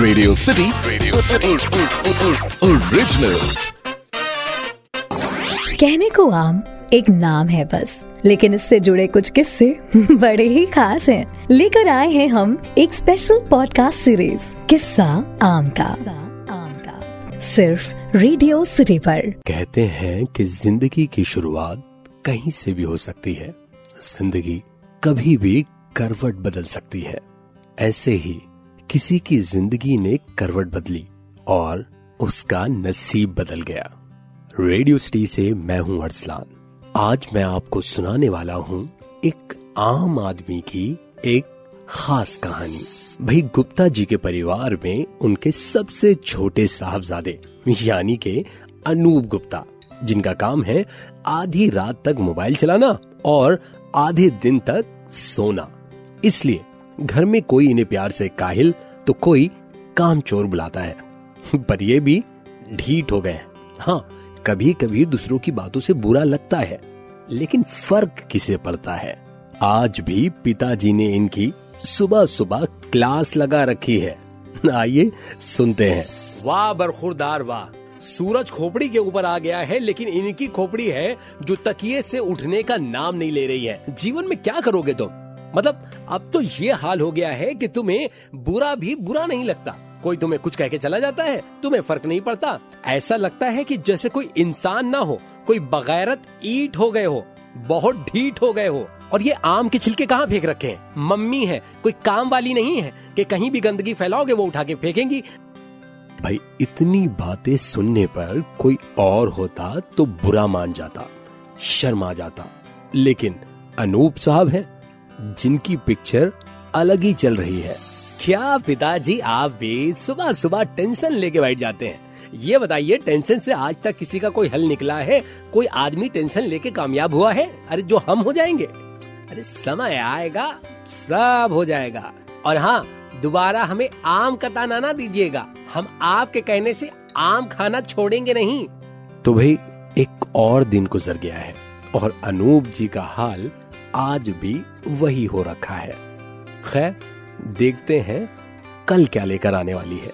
Radio City Radio City originals कहने को आम एक नाम है बस लेकिन इससे जुड़े कुछ किस्से बड़े ही खास हैं। लेकर आए हैं हम एक स्पेशल पॉडकास्ट सीरीज़ किस्सा आम का। आम का। सिर्फ़ रेडियो सिटी पर। कहते हैं कि ज़िंदगी की शुरुआत कहीं से भी हो सकती है। ज़िंदगी कभी भी करवट बदल सकती है। ऐसे ही किसी की ज़िंदगी ने करवट बदली और उसका नसीब बदल गया। रेडियो सिटी से मैं हूँ अरसलान आज मैं आपको सुनाने वाला हूँ एक आम आदमी की एक खास कहानी। भाई गुप्ता जी के परिवार में उनके सबसे छोटे साहबजादे, यानी के अनूप गुप्ता, जिनका काम है आधी रात तक मोबाइल चलाना और आधे दिन तक सोना। इसलिए घर में कोई इन्हें प्यार से काहिल तो कोई काम चोर बुलाता है। पर ये भी ढीठ हो गए हाँ। कभी कभी दूसरों की बातों से बुरा लगता है, लेकिन फ़र्क किसे पड़ता है? आज भी पिताजी ने इनकी सुबह सुबह क्लास लगा रखी है। आइए सुनते हैं। वाह, बरखुरदार वाह। सूरज खोपड़ी के ऊपर आ गया है, लेकिन इनकी खोपड़ी है जो तकिए से उठने का नाम नहीं ले रही है। जीवन में क्या करोगे तुम? मतलब अब तो ये हाल हो गया है कि तुम्हें बुरा भी बुरा नहीं लगता। कोई तुम्हें कुछ कह के चला जाता है, तुम्हें फ़र्क नहीं पड़ता। ऐसा लगता है कि जैसे कोई इंसान ना हो, कोई बगैरत ईट हो गए हो, बहुत ढीठ हो गए हो, और ये आम के छिलके कहाँ फेंक रखे हैं? मम्मी है, कोई काम वाली नहीं है कि कहीं भी गंदगी फैलाओगे, वो उठा के फेंकेंगी। भाई, इतनी बातें सुनने पर कोई और होता तो बुरा मान जाता, शर्म जाता। लेकिन अनूप साहब हैं जिनकी पिक्चर अलग ही चल रही है। क्या पिताजी, आप भी सुबह सुबह टेंशन लेके बैठ जाते हैं। ये बताइए, टेंशन से आज तक किसी का कोई हल निकला है? कोई आदमी टेंशन लेके कामयाब हुआ है? अरे, जो हम हो जाएँगे। अरे, समय आएगा, सब हो जाएगा। और हाँ दोबारा हमें आम का ताना ना दीजिएगा। हम आपके कहने से आम खाना छोड़ेंगे नहीं। तो भाई, एक और दिन गुजर गया है, और अनूप जी का हाल आज भी वही हो रखा है। खैर देखते हैं कल क्या लेकर आने वाली है।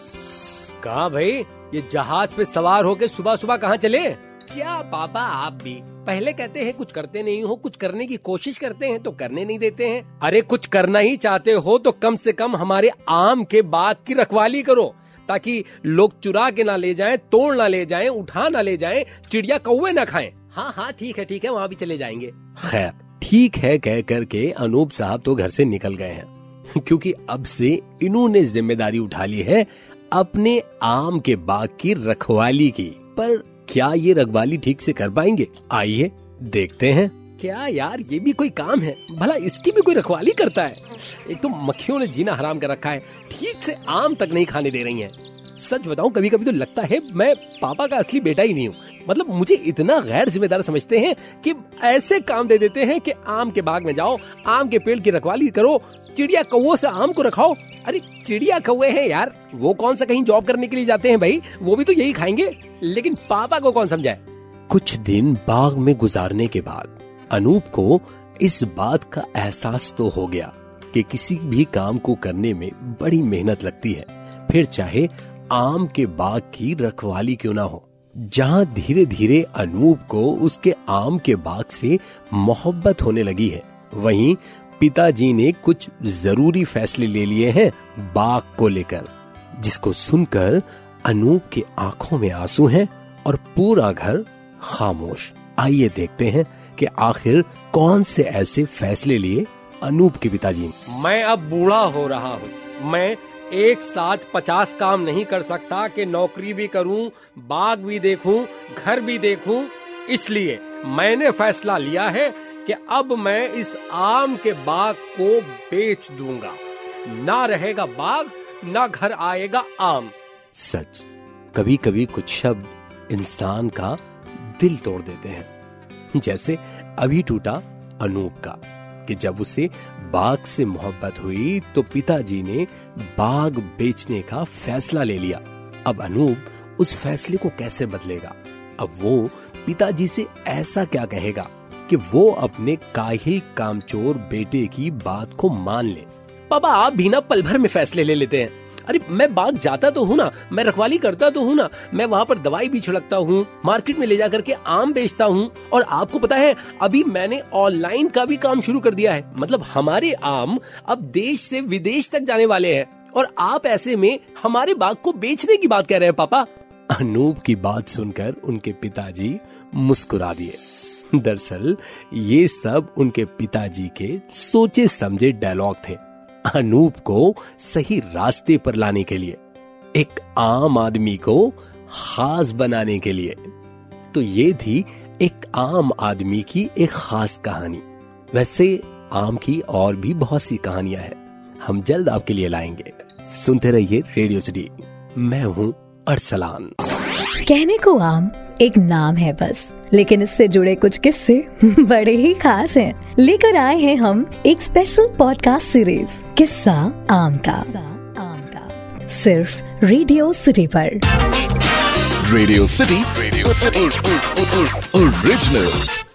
कहा भाई? ये जहाज़ पे सवार होके सुबह सुबह कहाँ चले? क्या पापा आप भी पहले कहते हैं कुछ करते नहीं हो कुछ करने की कोशिश करते हैं तो करने नहीं देते हैं। अरे कुछ करना ही चाहते हो तो कम से कम हमारे आम के बाग की रखवाली करो ताकि लोग चुरा के ना ले जाएँ, तोड़ ना ले जाएँ, उठा ना ले जाएँ, चिड़िया कौवे ना खाएँ। हाँ हाँ ठीक है ठीक है वहाँ भी चले जाएँगे। खैर ठीक है कह कर के अनूप साहब तो घर से निकल गए हैं। क्योंकि अब से इन्होंने ज़िम्मेदारी उठा ली है अपने आम के बाग की रखवाली की। पर क्या ये रखवाली ठीक से कर पाएँगे? आइए देखते हैं। क्या यार ये भी कोई काम है? भला इसकी भी कोई रखवाली करता है? एक तो मक्खियों ने जीना हराम कर रखा है। ठीक से आम तक नहीं खाने दे रही हैं। सच बताऊँ कभी कभी तो लगता है मैं पापा का असली बेटा ही नहीं हूँ। मतलब मुझे इतना गैर जिम्मेदार समझते हैं कि ऐसे काम दे देते हैं कि आम के बाग में जाओ, आम के पेड़ की रखवाली करो, चिड़िया कौओं से आम को रखाओ। अरे, चिड़िया कौए हैं यार, वो कौन सा कहीं जॉब करने के लिए जाते हैं भाई? वो भी तो यही खाएँगे। लेकिन पापा को कौन समझाए? कुछ दिन बाग में गुजारने के बाद, अनूप को इस बात का एहसास तो हो गया कि किसी भी काम को करने में बड़ी मेहनत लगती है। फिर चाहे आम के बाग की रखवाली क्यों ना हो? जहाँ धीरे धीरे अनूप को उसके आम के बाग से मोहब्बत होने लगी है। वहीं पिताजी ने कुछ ज़रूरी फैसले ले लिए हैं बाग को लेकर, जिसको सुनकर अनूप की आँखों में आँसू हैं और पूरा घर खामोश। आइए देखते हैं कि आखिर कौन से ऐसे फैसले लिए अनूप के पिताजी मैं अब बूढ़ा हो रहा हूँ। मैं एक साथ पचास काम नहीं कर सकता कि नौकरी भी करूँ, बाग भी देखूँ, घर भी देखूँ। इसलिए मैंने फैसला लिया है कि अब मैं इस आम के बाग को बेच दूँगा। ना रहेगा बाग ना घर आएगा आम। सच कभी कभी कुछ शब्द इंसान का दिल तोड़ देते हैं। जैसे अभी टूटा अनूप का। कि जब उसे बाग से मोहब्बत हुई तो पिताजी ने बाग बेचने का फैसला ले लिया। अब अनूप उस फैसले को कैसे बदलेगा? अब वो पिताजी से ऐसा क्या कहेगा कि वो अपने काहिल कामचोर बेटे की बात को मान ले? पापा आप भी ना पल भर में फैसले ले लेते हैं। अरे, मैं बाग जाता तो हूँ ना, मैं रखवाली करता तो हूँ ना, मैं वहाँ पर दवाई भी छिड़कता हूँ, मार्केट में ले जा करके आम बेचता हूँ, और आपको पता है, अभी मैंने ऑनलाइन का भी काम शुरू कर दिया है। मतलब हमारे आम अब देश से विदेश तक जाने वाले हैं, और आप ऐसे में हमारे बाग को बेचने की बात कह रहे हैं, पापा। अनूप की बात सुनकर उनके पिताजी मुस्कुरा दिए। दरअसल, ये सब उनके पिताजी के सोचे समझे डायलॉग थे। अनूप को सही रास्ते पर लाने के लिए, एक आम आदमी को खास बनाने के लिए। तो ये थी एक आम आदमी की एक खास कहानी। वैसे आम की और भी बहुत सी कहानियाँ हैं। हम जल्द आपके लिए लाएँगे। सुनते रहिए रेडियो सिटी। मैं हूँ अरसलान। कहने को आम एक नाम है बस। लेकिन इससे जुड़े कुछ किस्से बड़े ही खास हैं। लेकर आए हैं हम एक स्पेशल पॉडकास्ट सीरीज़ किस्सा आम का। आम का। सिर्फ़ रेडियो सिटी पर। Radio City Radio City originals